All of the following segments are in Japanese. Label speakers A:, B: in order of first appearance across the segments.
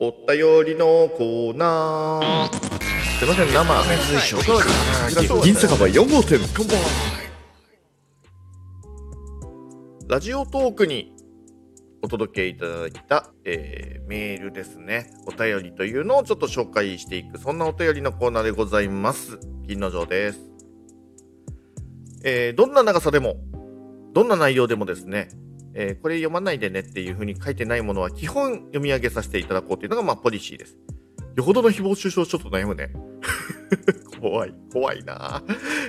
A: お便りのコーナー。すいません、生。銀酒場4号店。ラジオトークにお届けいただいた、えー、メールですね。お便りというのをちょっと紹介していく、そんなお便りのコーナーでございます。銀の城です。えー、どんな長さでも、どんな内容でもですね、えー、これ読まないでねっていう風に書いてないものは基本読み上げさせていただこうというのがまあポリシーです。よほどの誹謗中傷ちょっと悩むね。怖い、怖いな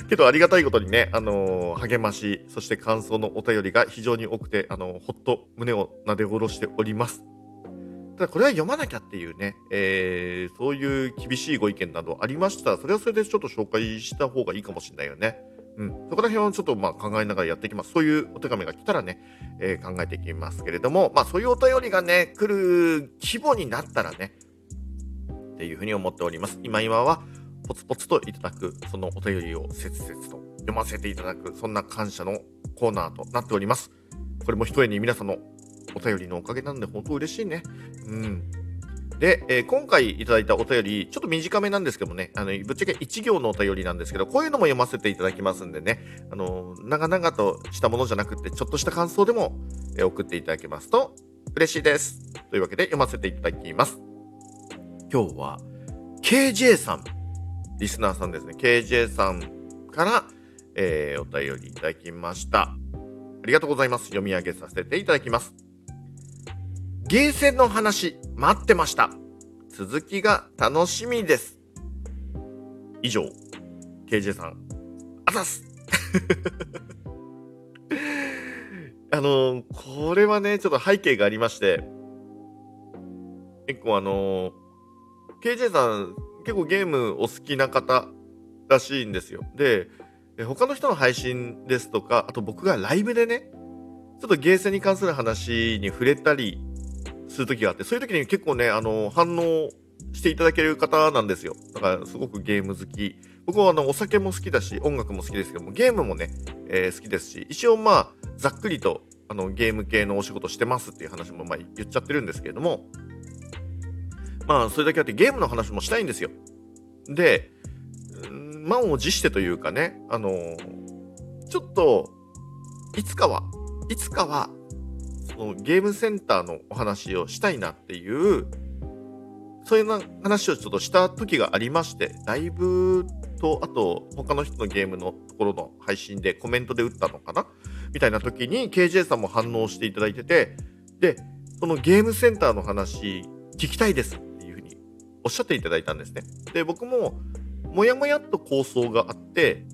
A: けどありがたいことにね、あのー、励まし、そして感想のお便りが非常に多くて、あのー、ほっと胸をなで下ろしております。ただこれは読まなきゃっていうね、えー、そういう厳しいご意見などありましたら、それはそれでちょっと紹介した方がいいかもしれないよね。うん、そこら辺をちょっとまあ考えながらやっていきます。そういうお手紙が来たらね、えー、考えていきますけれども、まあそういうお便りがね、来る規模になったらね、っていうふうに思っております。今今は、ポツポツといただく、そのお便りを切々と読ませていただく、そんな感謝のコーナーとなっております。これも一重に皆さんのお便りのおかげなんで、本当嬉しいね。うん。で、えー、今回いただいたお便り、ちょっと短めなんですけどもね、あの、ぶっちゃけ1行のお便りなんですけど、こういうのも読ませていただきますんでね、あの、長々としたものじゃなくて、ちょっとした感想でも、え、送っていただけますと嬉しいです。というわけで読ませていただきます。今日は、KJ さん、リスナーさんですね、KJ さんから、えー、お便りいただきました。ありがとうございます。読み上げさせていただきます。ゲーセンの話、待ってました。続きが楽しみです。以上、KJ さん、あざす あのこれはね、ちょっと背景がありまして、結構あの KJ さん、結構ゲームお好きな方らしいんですよ。で、他の人の配信ですとか、あと僕がライブでね、ちょっとゲーセンに関する話に触れたりする時があって、そういう時に結構ね、あの、反応していただける方なんですよ。だからすごくゲーム好き。僕はあの、お酒も好きだし、音楽も好きですけども、ゲームもね、えー、好きですし、一応まあ、ざっくりと、あの、ゲーム系のお仕事してますっていう話もまあ言っちゃってるんですけれども、まあ、それだけあってゲームの話もしたいんですよ。で、満を持してというかね、あのー、ちょっと、いつかは、いつかは、そのゲームセンターのお話をしたいなっていう、そういう話をちょっとした時がありまして、ライブと、あと、他の人のゲームのところの配信でコメントで打ったのかな？みたいな時に KJ さんも反応していただいてて、で、そのゲームセンターの話聞きたいですっていうふうにおっしゃっていただいたんですね。で、僕も、もやもやっと構想があって、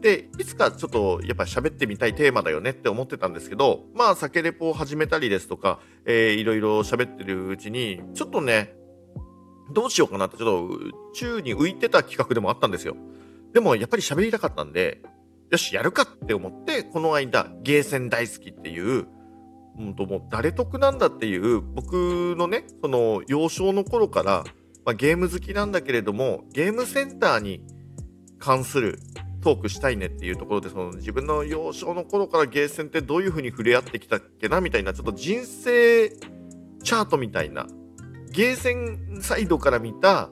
A: で、いつかちょっとやっぱ喋ってみたいテーマだよねって思ってたんですけど、まあ酒レポを始めたりですとか、えー、いろいろ喋ってるうちに、ちょっとね、どうしようかなってちょっと宙に浮いてた企画でもあったんですよ。でもやっぱり喋りたかったんで、よし、やるかって思って、この間、ゲーセン大好きっていう、うんともう誰得なんだっていう、僕のね、その幼少の頃から、まあ、ゲーム好きなんだけれども、ゲームセンターに関するトークしたいねっていうところで、その自分の幼少の頃からゲーセンってどういう風に触れ合ってきたっけなみたいな、ちょっと人生チャートみたいな、ゲーセンサイドから見た、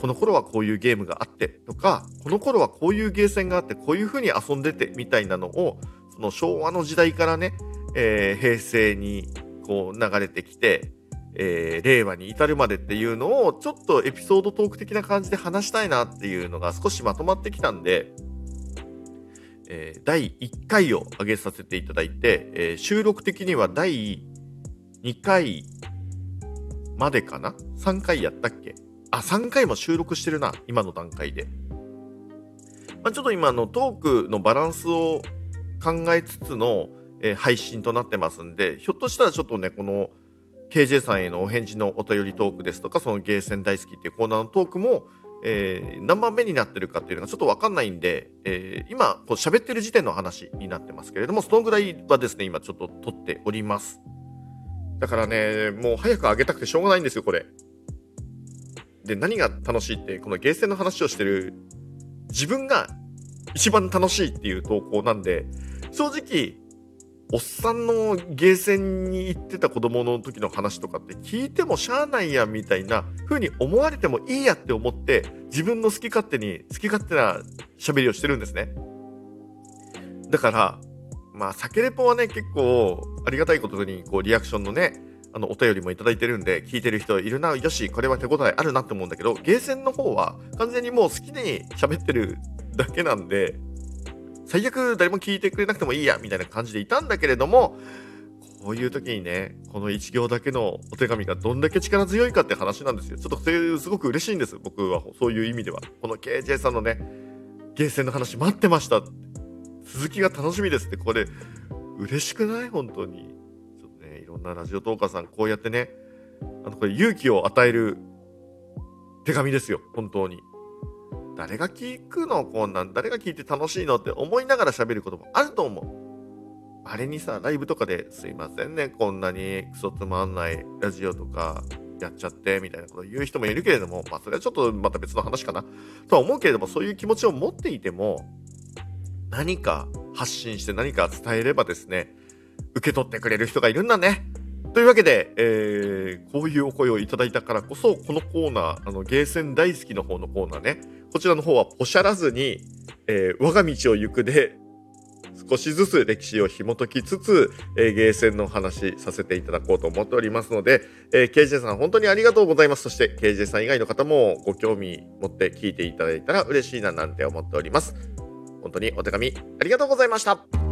A: この頃はこういうゲームがあってとか、この頃はこういうゲーセンがあって、こういう風に遊んでてみたいなのを、その昭和の時代からね、えー、平成にこう流れてきて、えー、令和に至るまでっていうのをちょっとエピソードトーク的な感じで話したいなっていうのが少しまとまってきたんで、えー、第1回を上げさせていただいて、えー、収録的には第2回までかな ?3 回やったっけ？あ、3回も収録してるな、今の段階で。まあ、ちょっと今のトークのバランスを考えつつの、えー、配信となってますんで、ひょっとしたらちょっとね、この KJ さんへのお返事のお便りトークですとか、そのゲーセン大好きっていうコーナーのトークも、えー、何番目になってるかっていうのがちょっとわかんないんで、えー、今、こう喋ってる時点の話になってますけれども、そのぐらいはですね、今ちょっと撮っております。だからね、もう早く上げたくてしょうがないんですよ、これ。で、何が楽しいって、このゲーセンの話をしてる自分が一番楽しいっていう投稿なんで、正直、おっさんのゲーセンに行ってた子供の時の話とかって聞いてもしゃあないやみたいな風に思われてもいいやって思って自分の好き勝手に好き勝手な喋りをしてるんですね。だからまあ酒レポはね結構ありがたいことにこうリアクションのねあのお便りもいただいてるんで聞いてる人いるなよしこれは手応えあるなって思うんだけどゲーセンの方は完全にもう好きに喋ってるだけなんで最悪誰も聞いてくれなくてもいいやみたいな感じでいたんだけれどもこういう時にねこの1行だけのお手紙がどんだけ力強いかって話なんですよ。ちょっとそれすごく嬉しいんです僕は。そういう意味では。この KJ さんのねゲーセンの話待ってました続きが楽しみですって。これ嬉しくない？本当に。ちょっとねいろんなラジオトーカーさんこうやってねあのこれ勇気を与える手紙ですよ。本当に。誰が聞くのこんなん誰が聞いて楽しいのって思いながら喋ることもあると思う。あれにさ、ライブとかですいませんね、こんなにクソつまんないラジオとかやっちゃってみたいなこと言う人もいるけれども、まあそれはちょっとまた別の話かなとは思うけれども、そういう気持ちを持っていても、何か発信して何か伝えればですね、受け取ってくれる人がいるんだね。というわけで、えー、こういうお声をいただいたからこそ、このコーナー、あの、ゲーセン大好きの方のコーナーね、こちらの方はポシャらずに、えー、我が道を行くで、少しずつ歴史を紐解きつつ、えー、ゲーセンの話させていただこうと思っておりますので、えー、KJ さん本当にありがとうございます。そして KJ さん以外の方もご興味持って聞いていただいたら嬉しいななんて思っております。本当にお手紙ありがとうございました。